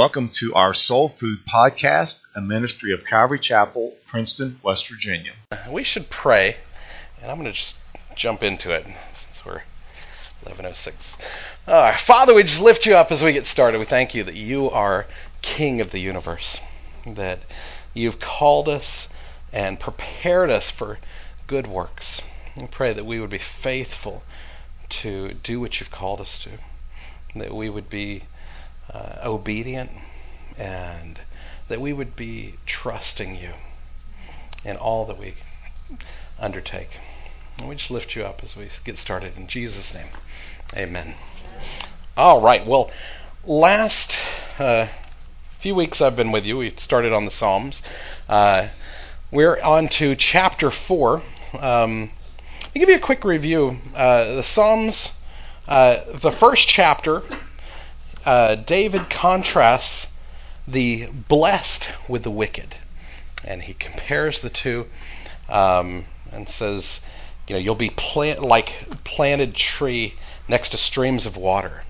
Welcome to our Soul Food Podcast, a ministry of Calvary Chapel, Princeton, West Virginia. we should pray, and I'm going to just jump into it since we're 11:06. Uh, Father, we just lift you up as we get started. We thank you that you are King of the universe, that you've called us and prepared us for good works. We pray that we would be faithful to do what you've called us to, that we would be uh, obedient, and that we would be trusting you in all that we undertake. And we just lift you up as we get started in Jesus' name. Amen. All right. Well, last uh, few weeks I've been with you. We started on the Psalms. Uh, we're on to chapter 4. Um, I'll give you a quick review. Uh, the Psalms, uh, the first chapter, uh, David contrasts the blessed with the wicked. And he compares the two um, and says, you know, you'll be plant like planted tree next to streams of water,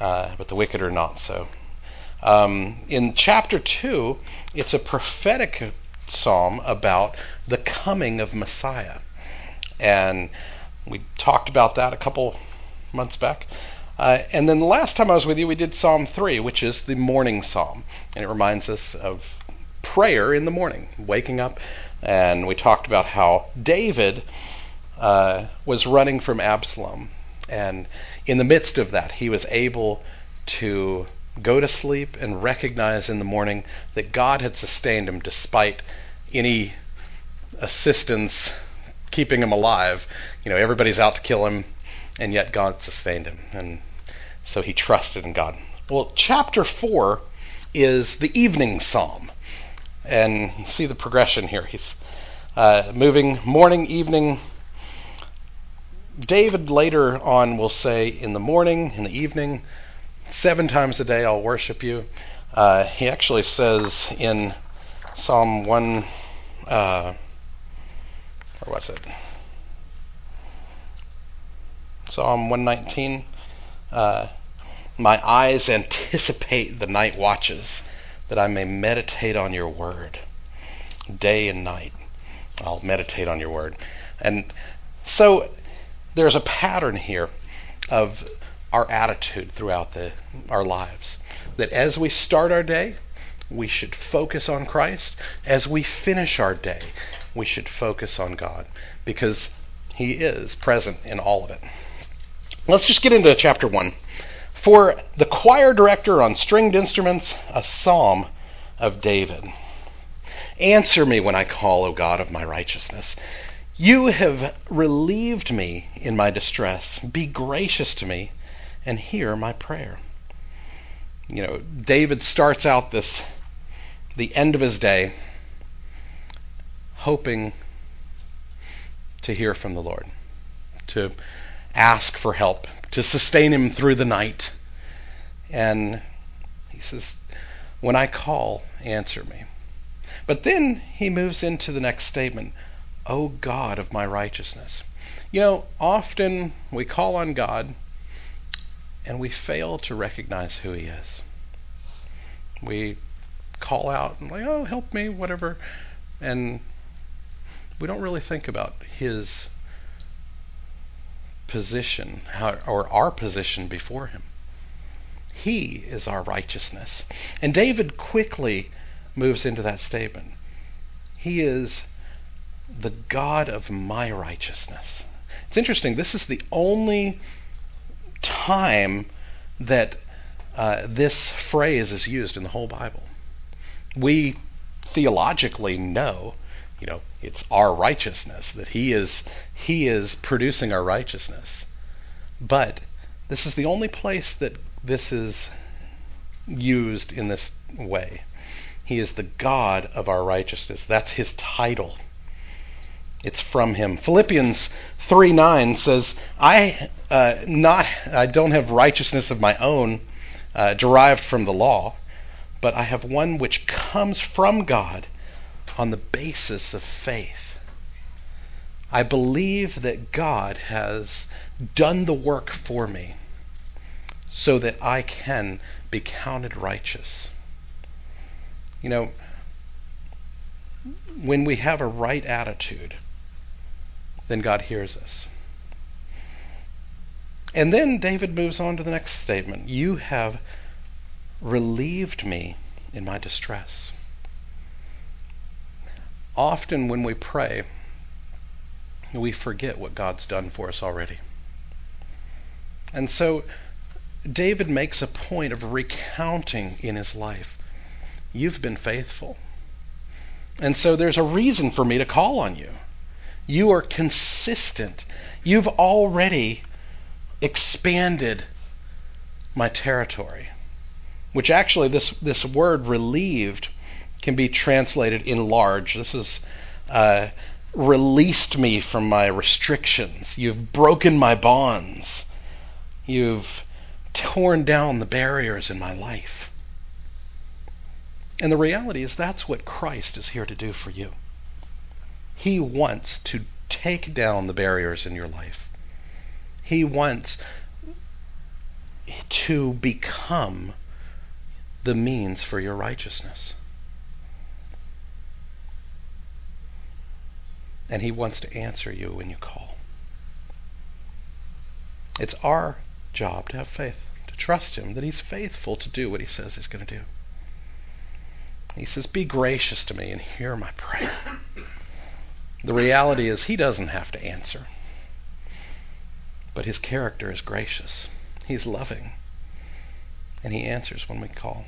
uh, but the wicked are not so. Um, in chapter two, it's a prophetic psalm about the coming of Messiah, and we talked about that a couple months back. Uh, and then the last time I was with you, we did Psalm 3, which is the morning psalm. And it reminds us of prayer in the morning, waking up. And we talked about how David uh, was running from Absalom. And in the midst of that, he was able to go to sleep and recognize in the morning that God had sustained him despite any assistance keeping him alive. You know, everybody's out to kill him, and yet God sustained him. And so he trusted in God. Well, chapter 4 is the evening psalm. And you see the progression here. He's uh, moving morning, evening. David later on will say, in the morning, in the evening, seven times a day I'll worship you. Uh, he actually says in Psalm 1, uh, or what's it? Psalm 119. Uh, my eyes anticipate the night watches, that I may meditate on your word. Day and night, I'll meditate on your word. And so there's a pattern here of our attitude throughout the, our lives. That as we start our day, we should focus on Christ. As we finish our day, we should focus on God because He is present in all of it. Let's just get into chapter 1. For the choir director on stringed instruments, a psalm of David. Answer me when I call, O God of my righteousness. You have relieved me in my distress. Be gracious to me and hear my prayer. You know, David starts out this, the end of his day, hoping to hear from the Lord, to ask for help, to sustain him through the night. And he says, When I call, answer me. But then he moves into the next statement, O God of my righteousness. You know, often we call on God and we fail to recognize who he is. We call out and like, oh, help me, whatever. And we don't really think about his position or our position before him. He is our righteousness. And David quickly moves into that statement. He is the God of my righteousness. It's interesting. This is the only time that uh, this phrase is used in the whole Bible. We theologically know, you know, it's our righteousness that He is He is producing our righteousness. But this is the only place that this is used in this way. He is the God of our righteousness. That's his title. It's from him. Philippians 3:9 says, I uh, not I don't have righteousness of my own uh, derived from the law, but I have one which comes from God on the basis of faith. I believe that God has done the work for me so that I can be counted righteous. You know, when we have a right attitude, then God hears us. And then David moves on to the next statement You have relieved me in my distress. Often when we pray, we forget what God's done for us already. And so David makes a point of recounting in his life You've been faithful. And so there's a reason for me to call on you. You are consistent. You've already expanded my territory. Which actually, this, this word relieved can be translated enlarged. This is uh, released me from my restrictions. You've broken my bonds. You've torn down the barriers in my life. And the reality is that's what Christ is here to do for you. He wants to take down the barriers in your life. He wants to become the means for your righteousness. And he wants to answer you when you call. It's our job to have faith, to trust him that he's faithful to do what he says he's going to do. He says, Be gracious to me and hear my prayer. The reality is, he doesn't have to answer. But his character is gracious, he's loving, and he answers when we call.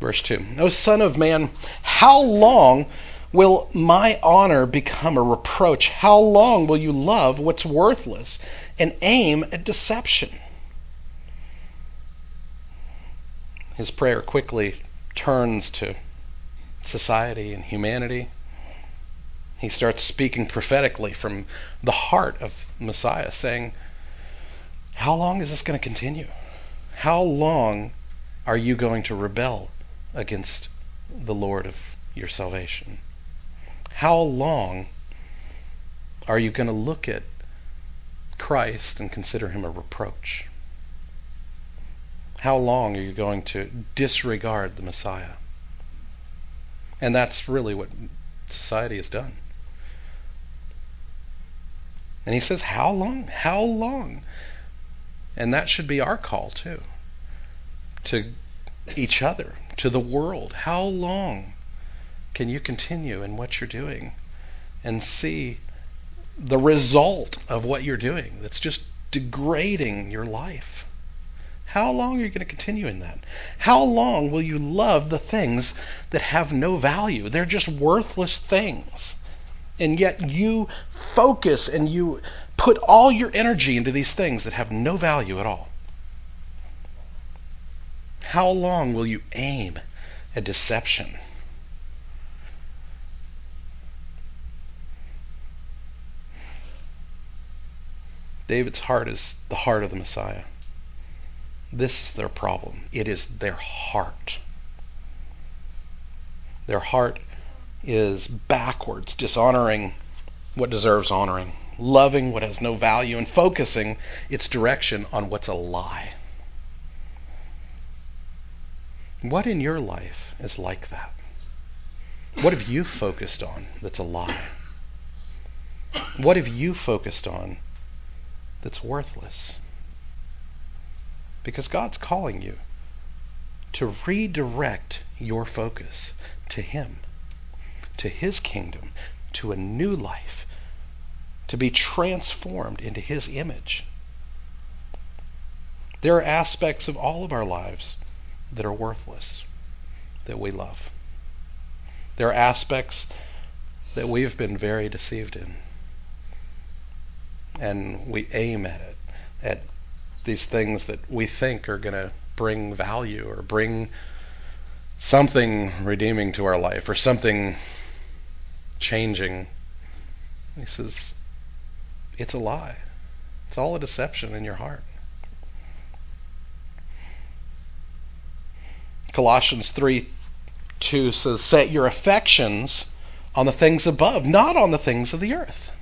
Verse 2 O Son of Man, how long will my honor become a reproach? How long will you love what's worthless and aim at deception? His prayer quickly turns to society and humanity. He starts speaking prophetically from the heart of Messiah, saying, How long is this going to continue? How long are you going to rebel against the Lord of your salvation? How long are you going to look at Christ and consider him a reproach? How long are you going to disregard the Messiah? And that's really what society has done. And he says, How long? How long? And that should be our call, too, to each other, to the world. How long can you continue in what you're doing and see the result of what you're doing that's just degrading your life? How long are you going to continue in that? How long will you love the things that have no value? They're just worthless things. And yet you focus and you put all your energy into these things that have no value at all. How long will you aim at deception? David's heart is the heart of the Messiah. This is their problem. It is their heart. Their heart is backwards, dishonoring what deserves honoring, loving what has no value, and focusing its direction on what's a lie. What in your life is like that? What have you focused on that's a lie? What have you focused on that's worthless? Because God's calling you to redirect your focus to Him, to His kingdom, to a new life, to be transformed into His image. There are aspects of all of our lives that are worthless, that we love. There are aspects that we've been very deceived in. And we aim at it, at these things that we think are going to bring value or bring something redeeming to our life or something changing. He says, it's a lie. It's all a deception in your heart. Colossians 3 2 says, Set your affections on the things above, not on the things of the earth.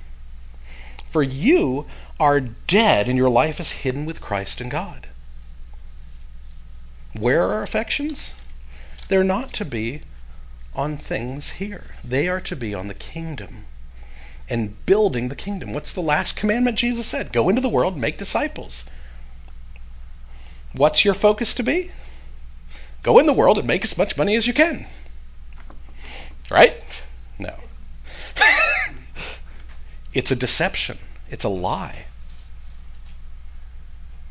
For you are dead, and your life is hidden with Christ in God. Where are our affections? They're not to be on things here, they are to be on the kingdom and building the kingdom. What's the last commandment Jesus said? Go into the world make disciples. What's your focus to be? Go in the world and make as much money as you can. Right? No. it's a deception, it's a lie.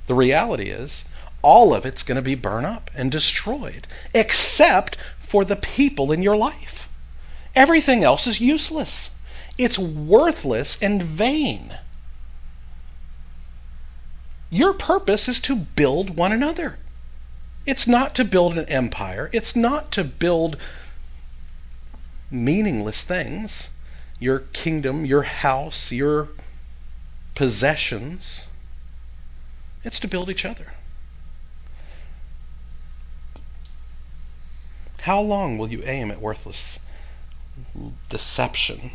The reality is, all of it's going to be burned up and destroyed, except for the people in your life. Everything else is useless. It's worthless and vain. Your purpose is to build one another. It's not to build an empire. It's not to build meaningless things. Your kingdom, your house, your possessions. It's to build each other. How long will you aim at worthless deception,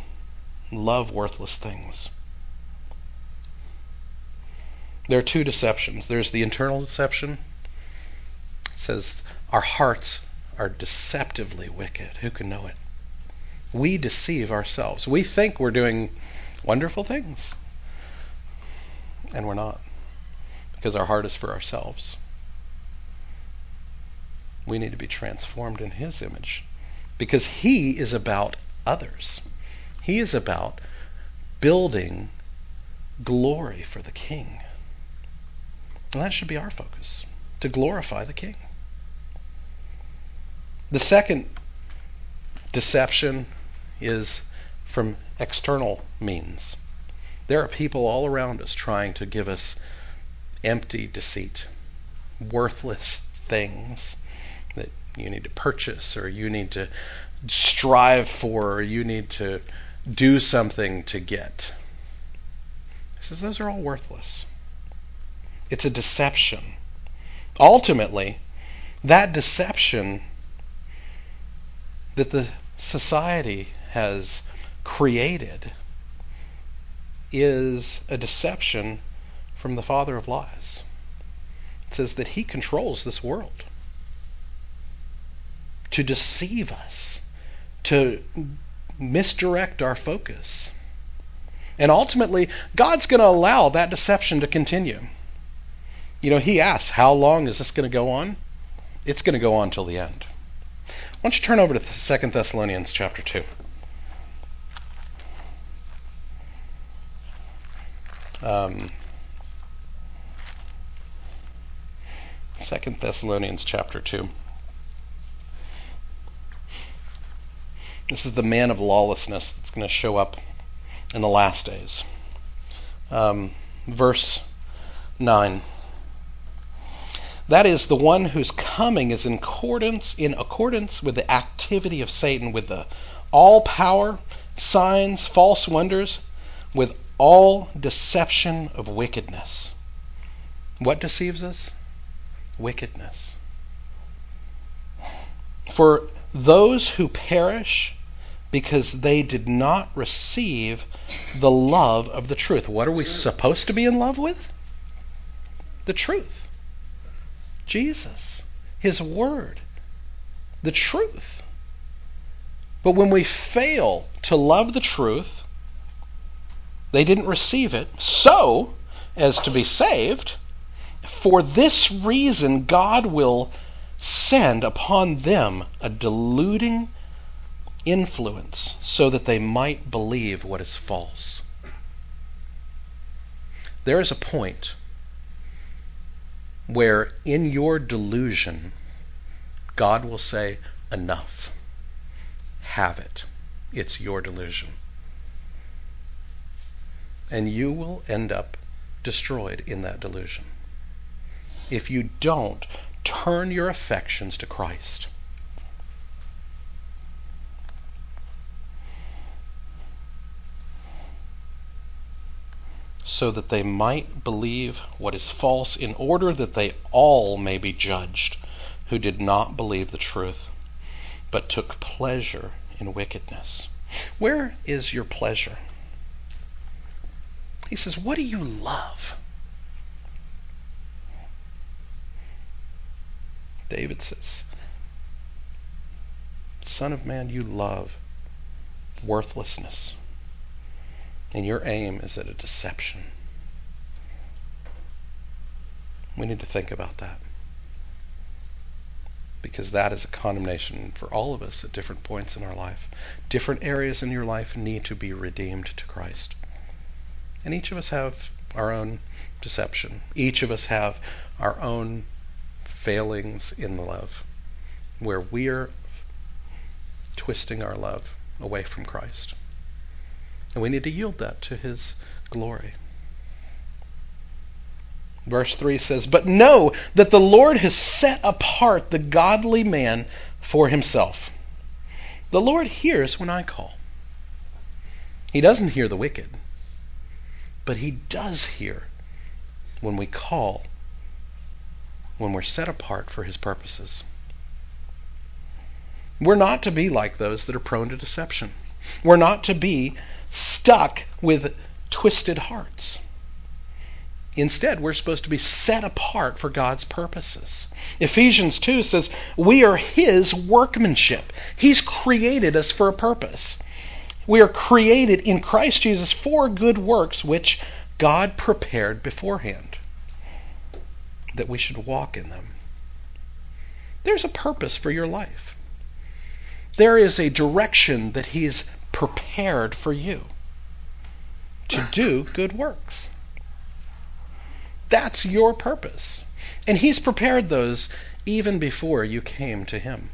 love worthless things? There are two deceptions. There's the internal deception. It says our hearts are deceptively wicked. Who can know it? We deceive ourselves. We think we're doing wonderful things, and we're not, because our heart is for ourselves. We need to be transformed in His image because He is about others. He is about building glory for the King. And that should be our focus to glorify the King. The second deception is from external means. There are people all around us trying to give us empty deceit, worthless things that you need to purchase or you need to strive for or you need to do something to get. He says those are all worthless. It's a deception. Ultimately, that deception that the society has created is a deception from the father of lies. It says that he controls this world to deceive us, to misdirect our focus. And ultimately, God's going to allow that deception to continue. You know, he asks, How long is this going to go on? It's going to go on till the end. Why don't you turn over to 2 Thessalonians chapter 2? Um, 2 Thessalonians chapter 2. This is the man of lawlessness that's going to show up in the last days. Um, verse 9. That is the one whose coming is in accordance in accordance with the activity of Satan, with the all power, signs, false wonders, with all deception of wickedness. What deceives us? Wickedness. For those who perish because they did not receive the love of the truth. What are we supposed to be in love with? The truth. Jesus. His Word. The truth. But when we fail to love the truth, they didn't receive it so as to be saved. For this reason, God will send upon them a deluding influence so that they might believe what is false. There is a point where, in your delusion, God will say, Enough. Have it. It's your delusion. And you will end up destroyed in that delusion. If you don't turn your affections to Christ. So that they might believe what is false, in order that they all may be judged who did not believe the truth, but took pleasure in wickedness. Where is your pleasure? He says, What do you love? David says, Son of man, you love worthlessness, and your aim is at a deception. We need to think about that. Because that is a condemnation for all of us at different points in our life. Different areas in your life need to be redeemed to Christ. And each of us have our own deception. Each of us have our own failings in love, where we're twisting our love away from Christ. And we need to yield that to his glory. Verse 3 says, But know that the Lord has set apart the godly man for himself. The Lord hears when I call. He doesn't hear the wicked, but he does hear when we call when we're set apart for his purposes. We're not to be like those that are prone to deception. We're not to be stuck with twisted hearts. Instead, we're supposed to be set apart for God's purposes. Ephesians 2 says, We are His workmanship. He's created us for a purpose. We are created in Christ Jesus for good works, which God prepared beforehand that we should walk in them. There's a purpose for your life. There is a direction that He's prepared for you to do good works. That's your purpose. And He's prepared those even before you came to Him.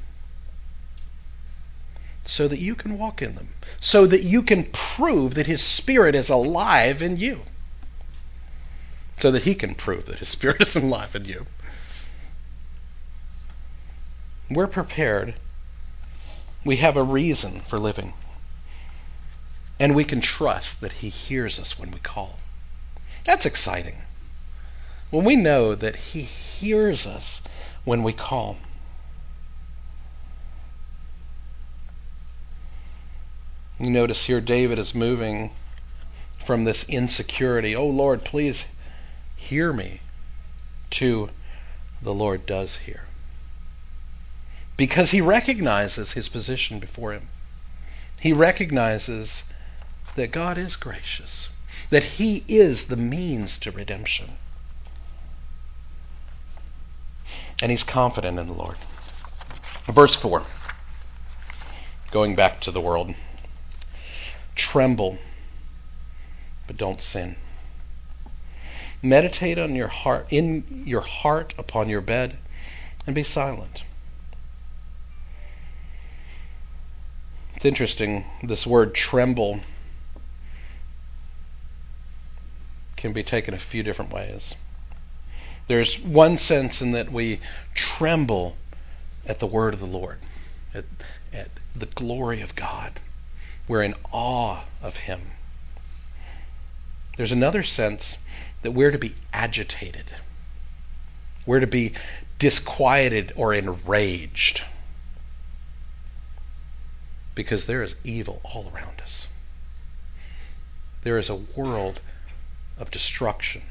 So that you can walk in them. So that you can prove that His Spirit is alive in you so that he can prove that his spirit is alive in you. We're prepared. We have a reason for living. And we can trust that he hears us when we call. That's exciting. When we know that he hears us when we call. You notice here David is moving from this insecurity. Oh Lord, please hear me, to the Lord does hear. Because he recognizes his position before him. He recognizes that God is gracious, that he is the means to redemption. And he's confident in the Lord. Verse 4, going back to the world. Tremble, but don't sin. Meditate on your heart in your heart upon your bed and be silent. It's interesting this word tremble can be taken a few different ways. There's one sense in that we tremble at the word of the Lord, at, at the glory of God. We're in awe of Him. There's another sense that we're to be agitated. We're to be disquieted or enraged because there is evil all around us. There is a world of destruction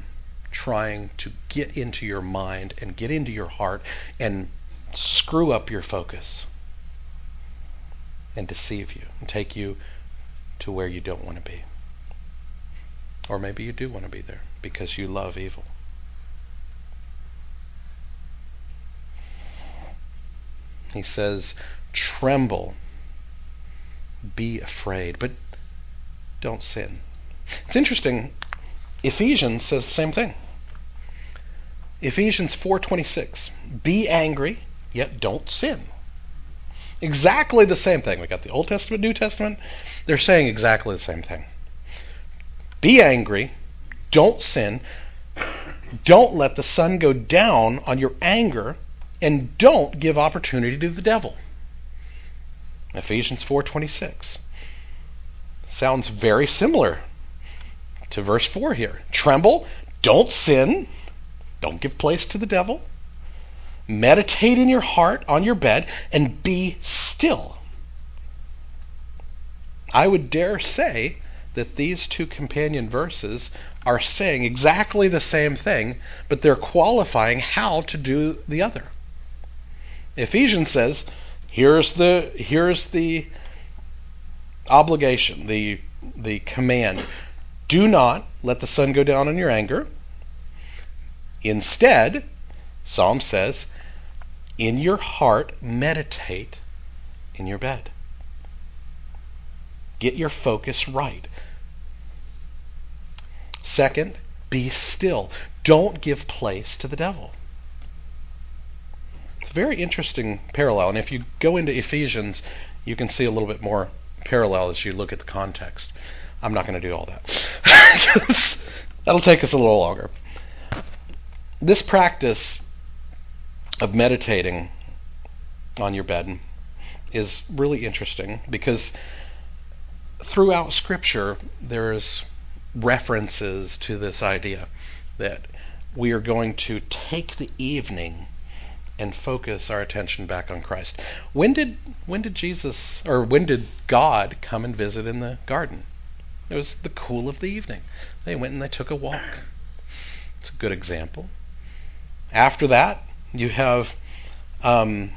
trying to get into your mind and get into your heart and screw up your focus and deceive you and take you to where you don't want to be. Or maybe you do want to be there because you love evil. He says, tremble, be afraid, but don't sin. It's interesting. Ephesians says the same thing. Ephesians 4:26. Be angry, yet don't sin. Exactly the same thing. We got the Old Testament, New Testament. They're saying exactly the same thing. Be angry. Don't sin. Don't let the sun go down on your anger and don't give opportunity to the devil. Ephesians 4:26 sounds very similar to verse 4 here. Tremble, don't sin, don't give place to the devil. Meditate in your heart on your bed and be still. I would dare say that these two companion verses are saying exactly the same thing, but they're qualifying how to do the other. Ephesians says, here's the here's the obligation, the the command. Do not let the sun go down on your anger. Instead, Psalm says, in your heart meditate in your bed. Get your focus right. Second, be still. Don't give place to the devil. It's a very interesting parallel. And if you go into Ephesians, you can see a little bit more parallel as you look at the context. I'm not going to do all that. That'll take us a little longer. This practice of meditating on your bed is really interesting because throughout Scripture there's references to this idea that we are going to take the evening and focus our attention back on Christ. When did when did Jesus or when did God come and visit in the garden? It was the cool of the evening. They went and they took a walk. It's a good example. After that, you have um,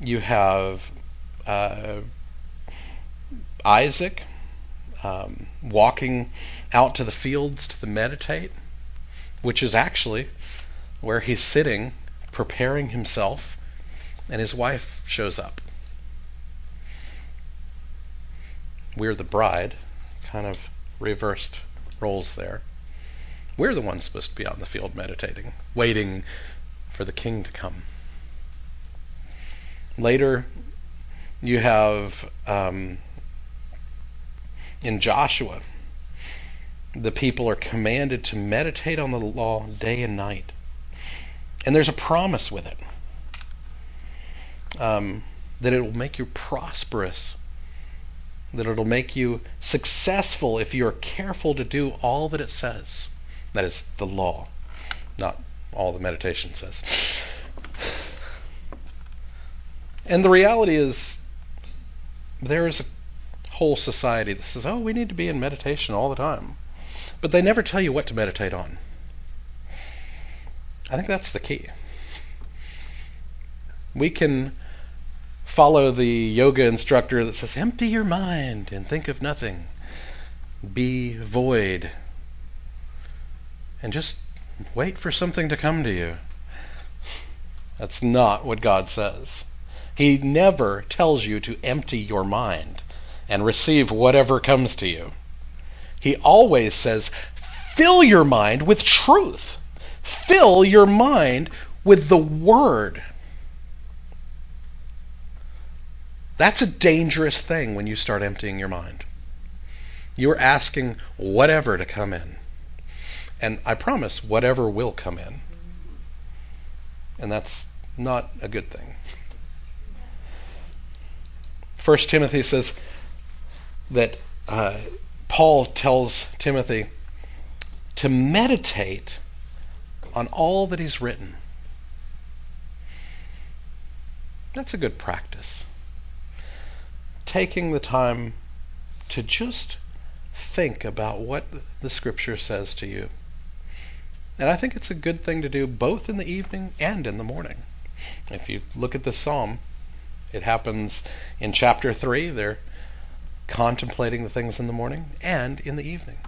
you have uh, Isaac um, walking out to the fields to meditate, which is actually where he's sitting preparing himself, and his wife shows up. We're the bride, kind of reversed roles there. We're the ones supposed to be out in the field meditating, waiting for the king to come. Later, you have um, in Joshua, the people are commanded to meditate on the law day and night. And there's a promise with it um, that it will make you prosperous, that it'll make you successful if you are careful to do all that it says. That is the law, not all the meditation says. And the reality is, there is a whole society that says, oh, we need to be in meditation all the time. But they never tell you what to meditate on. I think that's the key. We can follow the yoga instructor that says, empty your mind and think of nothing. Be void. And just wait for something to come to you. That's not what God says. He never tells you to empty your mind and receive whatever comes to you. He always says, fill your mind with truth. Fill your mind with the Word. That's a dangerous thing when you start emptying your mind. You're asking whatever to come in. And I promise, whatever will come in. And that's not a good thing. First Timothy says that uh, Paul tells Timothy to meditate on all that he's written. That's a good practice. Taking the time to just think about what the scripture says to you. And I think it's a good thing to do both in the evening and in the morning. If you look at the psalm, it happens in chapter 3. They're contemplating the things in the morning and in the evening.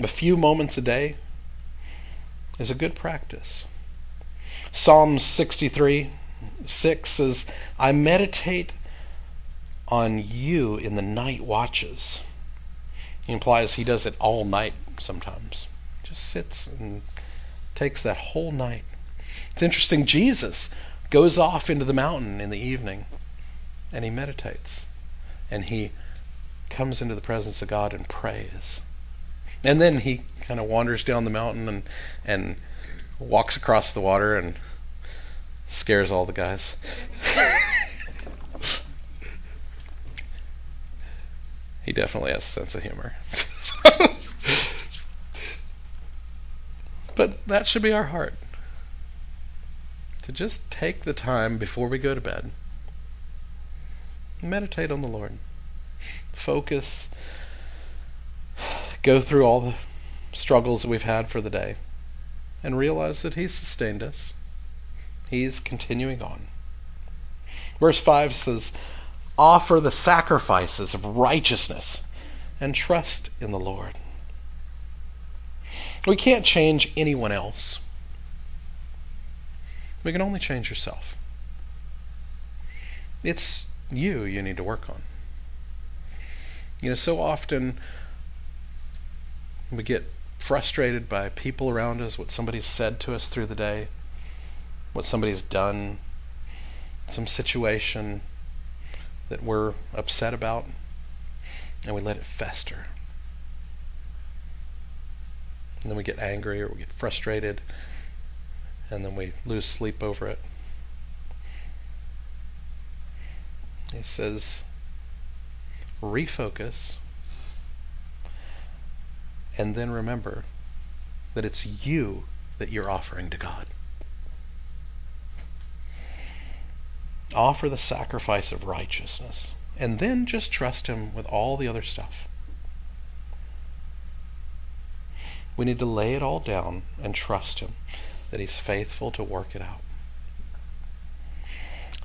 A few moments a day is a good practice. Psalm 63 6 says, I meditate on you in the night watches. He implies he does it all night sometimes. Just sits and takes that whole night. It's interesting, Jesus goes off into the mountain in the evening and he meditates and he comes into the presence of God and prays. And then he kind of wanders down the mountain and and walks across the water and scares all the guys. he definitely has a sense of humor. but that should be our heart. To just take the time before we go to bed. Meditate on the Lord. Focus. Go through all the struggles that we've had for the day and realize that He's sustained us. He's continuing on. Verse 5 says, Offer the sacrifices of righteousness and trust in the Lord. We can't change anyone else. We can only change yourself. It's you you need to work on. You know, so often we get frustrated by people around us, what somebody's said to us through the day, what somebody's done, some situation that we're upset about, and we let it fester. And then we get angry or we get frustrated, and then we lose sleep over it. He says, refocus and then remember that it's you that you're offering to God. Offer the sacrifice of righteousness, and then just trust Him with all the other stuff. We need to lay it all down and trust Him that He's faithful to work it out.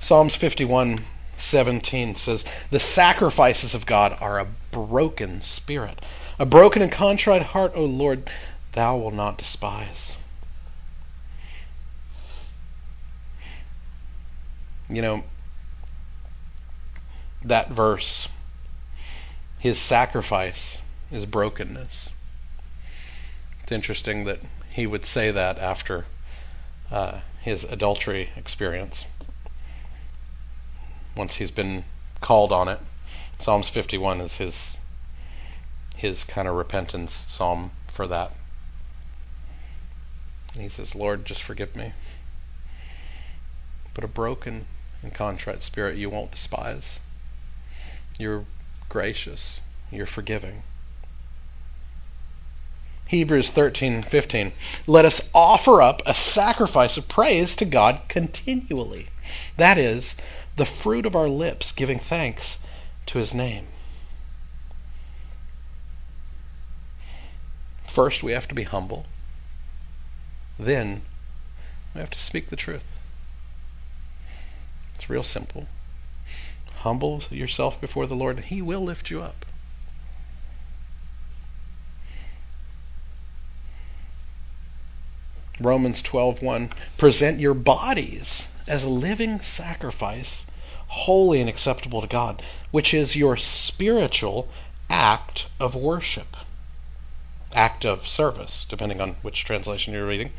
Psalms 51 17 says, The sacrifices of God are a broken spirit. A broken and contrite heart, O Lord, thou wilt not despise. You know, that verse, his sacrifice is brokenness. It's interesting that he would say that after uh, his adultery experience once he's been called on it. Psalms 51 is his his kind of repentance psalm for that. And he says, "Lord, just forgive me." But a broken and contrite spirit you won't despise. You're gracious. You're forgiving. Hebrews 13:15 Let us offer up a sacrifice of praise to God continually. That is the fruit of our lips, giving thanks to his name. First, we have to be humble. Then, we have to speak the truth. It's real simple. Humble yourself before the Lord, and He will lift you up. Romans 12:1 Present your bodies as a living sacrifice, holy and acceptable to God, which is your spiritual act of worship, act of service, depending on which translation you're reading.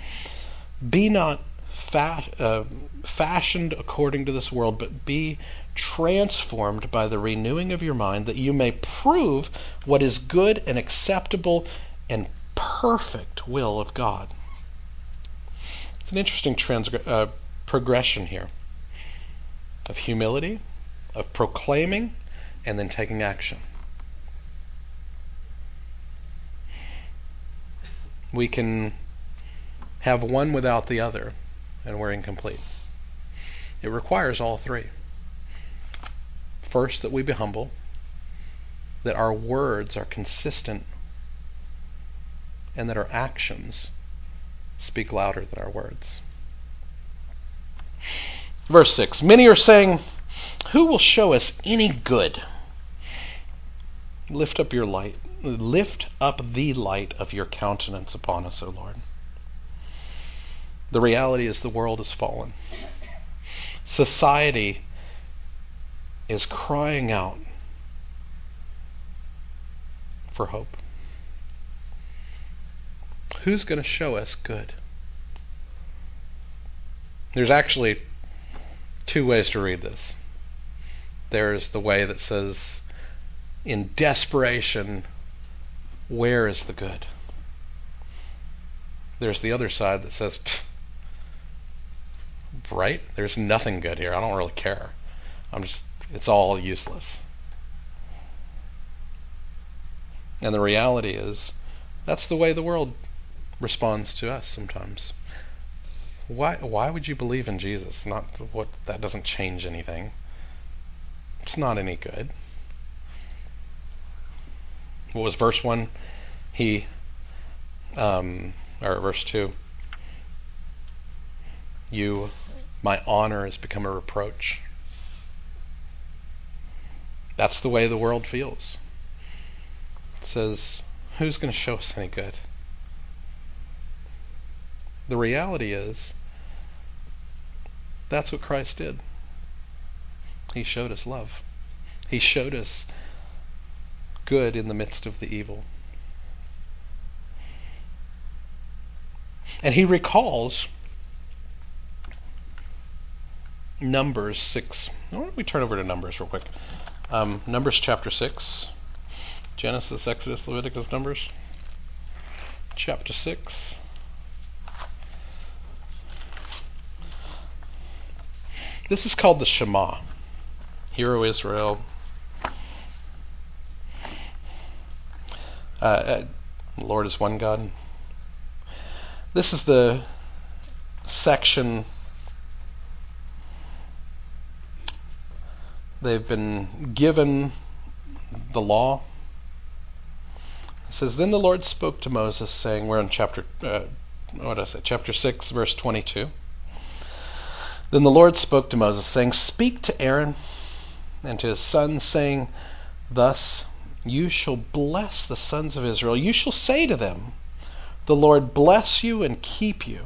Be not fa- uh, fashioned according to this world, but be transformed by the renewing of your mind, that you may prove what is good and acceptable and perfect will of God. It's an interesting transgression. uh, progression here of humility, of proclaiming, and then taking action. We can have one without the other, and we're incomplete. It requires all three. First, that we be humble, that our words are consistent, and that our actions speak louder than our words. Verse 6 Many are saying, Who will show us any good? Lift up your light. Lift up the light of your countenance upon us, O Lord. The reality is the world has fallen. Society is crying out for hope. Who's going to show us good? There's actually two ways to read this. There's the way that says, in desperation, where is the good? There's the other side that says, right? There's nothing good here. I don't really care. I'm just, it's all useless. And the reality is, that's the way the world responds to us sometimes. Why why would you believe in Jesus? Not what that doesn't change anything. It's not any good. What was verse one? He um or verse two. You my honor has become a reproach. That's the way the world feels. It says, who's going to show us any good? The reality is, that's what Christ did. He showed us love. He showed us good in the midst of the evil. And he recalls Numbers 6. Why don't we turn over to Numbers real quick? Um, Numbers chapter 6. Genesis, Exodus, Leviticus, Numbers. Chapter 6. This is called the Shema. Hear, O Israel. Uh, uh, Lord is one God. This is the section they've been given the law. It says, Then the Lord spoke to Moses, saying, We're in chapter, uh, what did I say, chapter 6, verse 22. Then the Lord spoke to Moses, saying, Speak to Aaron and to his sons, saying, Thus you shall bless the sons of Israel. You shall say to them, The Lord bless you and keep you.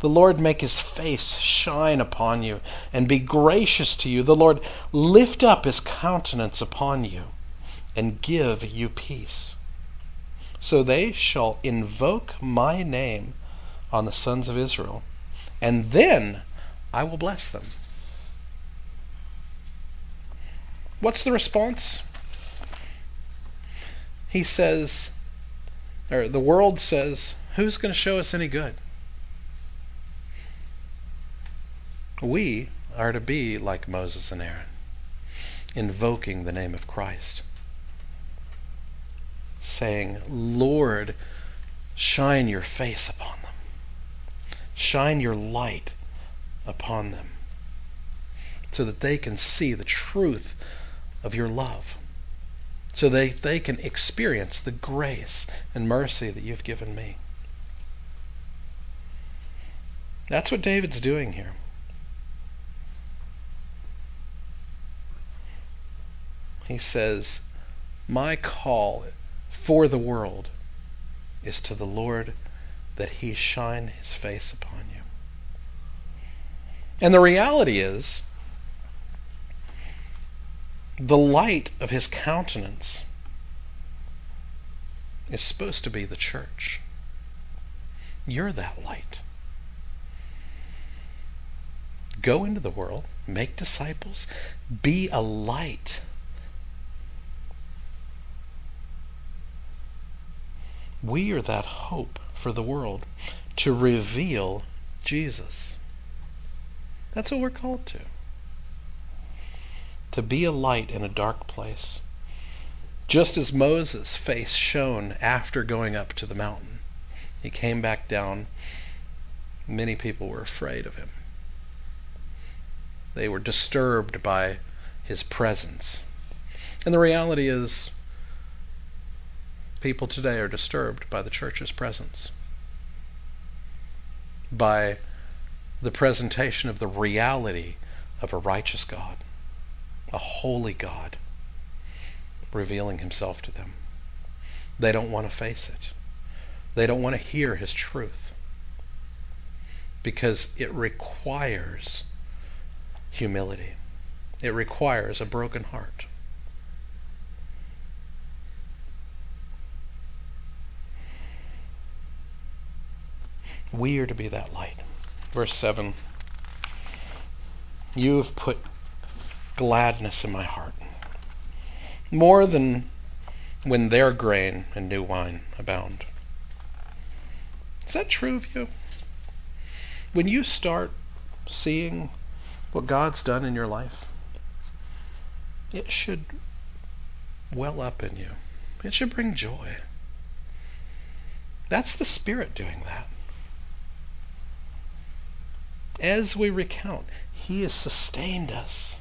The Lord make his face shine upon you and be gracious to you. The Lord lift up his countenance upon you and give you peace. So they shall invoke my name on the sons of Israel, and then I will bless them. What's the response? He says, or the world says, who's going to show us any good? We are to be like Moses and Aaron, invoking the name of Christ, saying, Lord, shine your face upon them, shine your light upon them so that they can see the truth of your love, so they, they can experience the grace and mercy that you've given me. That's what David's doing here. He says, My call for the world is to the Lord that he shine his face upon you. And the reality is, the light of his countenance is supposed to be the church. You're that light. Go into the world, make disciples, be a light. We are that hope for the world to reveal Jesus. That's what we're called to. To be a light in a dark place. Just as Moses' face shone after going up to the mountain, he came back down. Many people were afraid of him. They were disturbed by his presence. And the reality is, people today are disturbed by the church's presence, by the presentation of the reality of a righteous God, a holy God, revealing himself to them. They don't want to face it. They don't want to hear his truth because it requires humility. It requires a broken heart. We are to be that light. Verse 7 You have put gladness in my heart, more than when their grain and new wine abound. Is that true of you? When you start seeing what God's done in your life, it should well up in you. It should bring joy. That's the Spirit doing that. As we recount, He has sustained us.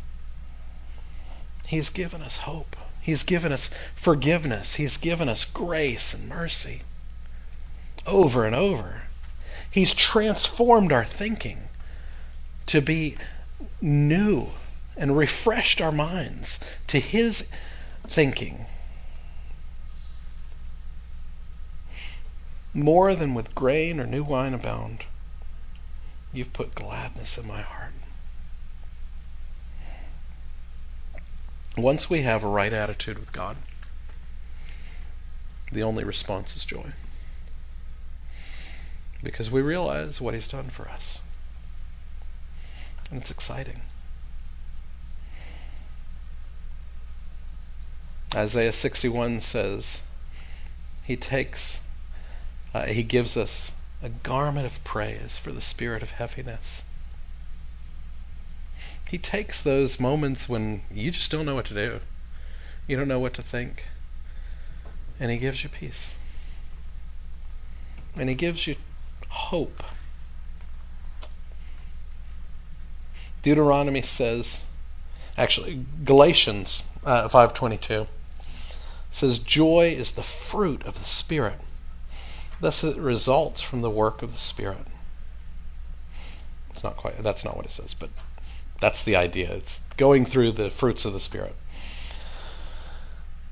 He's given us hope. He's given us forgiveness. He's given us grace and mercy. Over and over. He's transformed our thinking to be new and refreshed our minds to His thinking. More than with grain or new wine abound, you've put gladness in my heart. Once we have a right attitude with God, the only response is joy. Because we realize what He's done for us. And it's exciting. Isaiah 61 says, He takes, uh, He gives us a garment of praise for the spirit of heaviness. He takes those moments when you just don't know what to do, you don't know what to think, and He gives you peace. And He gives you hope. Deuteronomy says, actually, Galatians uh, 5:22 says, "Joy is the fruit of the Spirit. Thus, it results from the work of the Spirit." It's not quite. That's not what it says, but that's the idea. It's going through the fruits of the Spirit.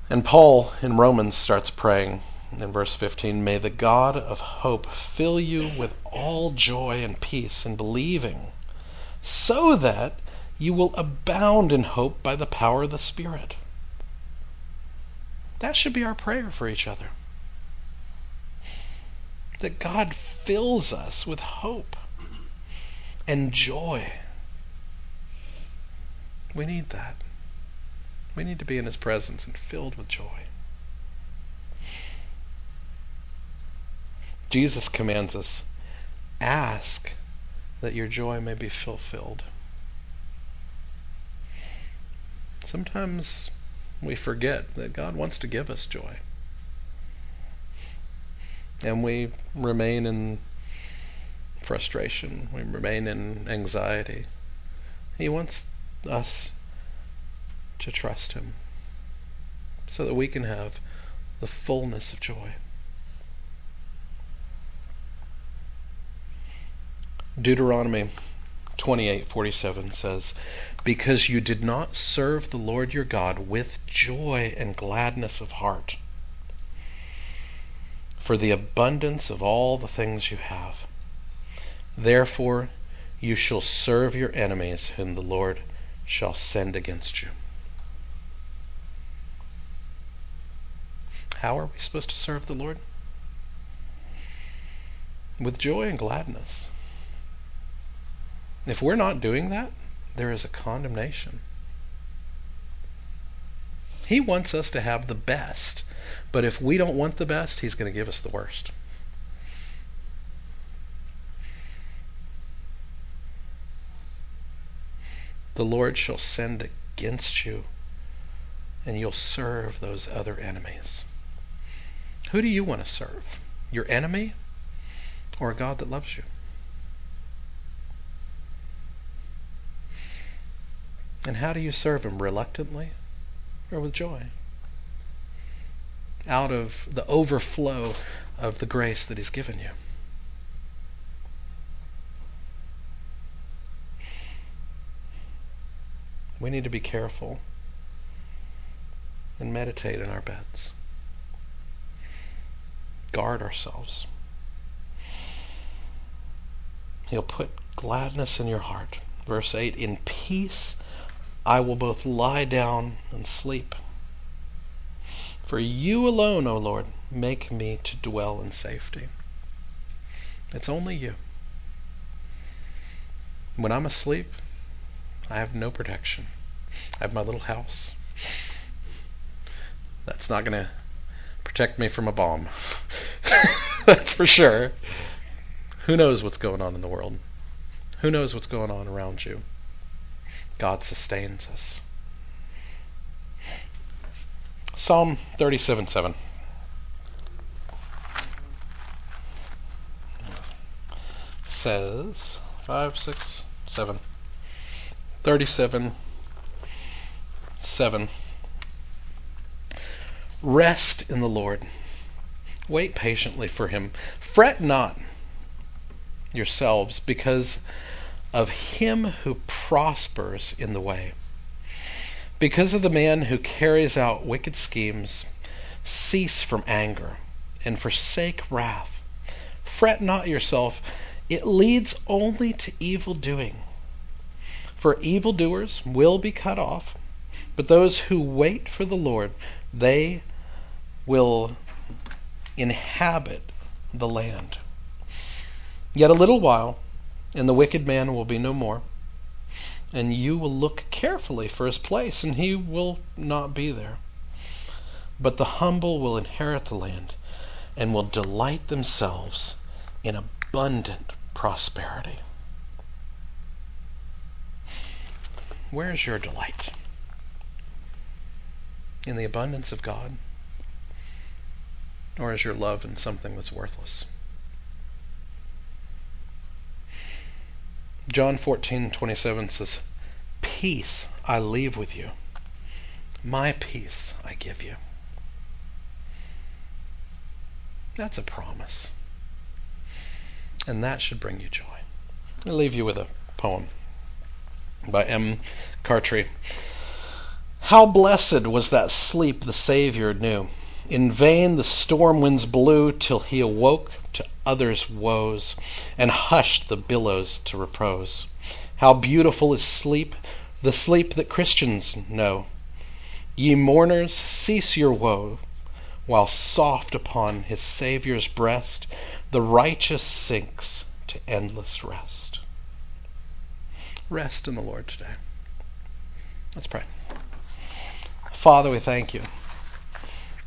And Paul in Romans starts praying in verse 15 May the God of hope fill you with all joy and peace in believing, so that you will abound in hope by the power of the Spirit. That should be our prayer for each other. That God fills us with hope and joy we need that. We need to be in His presence and filled with joy. Jesus commands us ask that your joy may be fulfilled. Sometimes we forget that God wants to give us joy. And we remain in frustration, we remain in anxiety. He wants us to trust Him so that we can have the fullness of joy. Deuteronomy 28:47 says, "Because you did not serve the Lord your God with joy and gladness of heart, for the abundance of all the things you have. Therefore you shall serve your enemies whom the Lord shall send against you. How are we supposed to serve the Lord? With joy and gladness. If we're not doing that, there is a condemnation. He wants us to have the best, but if we don't want the best, He's going to give us the worst. the Lord shall send against you, and you'll serve those other enemies. Who do you want to serve? Your enemy or a God that loves you? And how do you serve Him? Reluctantly or with joy? Out of the overflow of the grace that He's given you. We need to be careful and meditate in our beds. Guard ourselves. He'll put gladness in your heart. Verse 8 In peace I will both lie down and sleep. For you alone, O Lord, make me to dwell in safety. It's only you. When I'm asleep, I have no protection. I have my little house. That's not going to protect me from a bomb. That's for sure. Who knows what's going on in the world? Who knows what's going on around you? God sustains us. Psalm 37 7. Says 5, 6, 7. 37 7. Rest in the Lord. Wait patiently for him. Fret not yourselves because of him who prospers in the way. Because of the man who carries out wicked schemes, cease from anger and forsake wrath. Fret not yourself, it leads only to evil doing. For evildoers will be cut off, but those who wait for the Lord, they will inhabit the land. Yet a little while, and the wicked man will be no more, and you will look carefully for his place, and he will not be there. But the humble will inherit the land and will delight themselves in abundant prosperity. Where is your delight? In the abundance of God? Or is your love in something that's worthless? John 14:27 says, "Peace I leave with you. My peace I give you." That's a promise. And that should bring you joy. I'll leave you with a poem by M. Cartry. How blessed was that sleep the Savior knew. In vain the storm winds blew till he awoke to others' woes and hushed the billows to repose. How beautiful is sleep, the sleep that Christians know. Ye mourners, cease your woe, while soft upon his Saviour's breast the righteous sinks to endless rest. Rest in the Lord today. Let's pray. Father, we thank you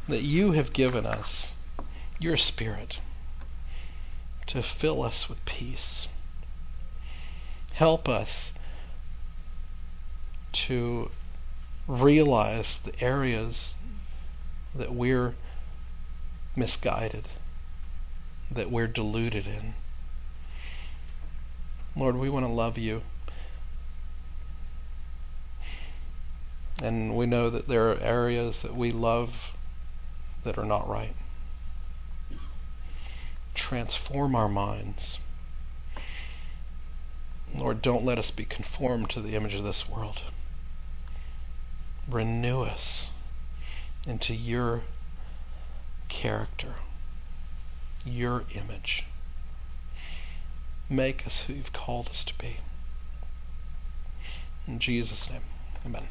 that you have given us your Spirit to fill us with peace. Help us to realize the areas that we're misguided, that we're deluded in. Lord, we want to love you. And we know that there are areas that we love that are not right. Transform our minds. Lord, don't let us be conformed to the image of this world. Renew us into your character, your image. Make us who you've called us to be. In Jesus' name, amen.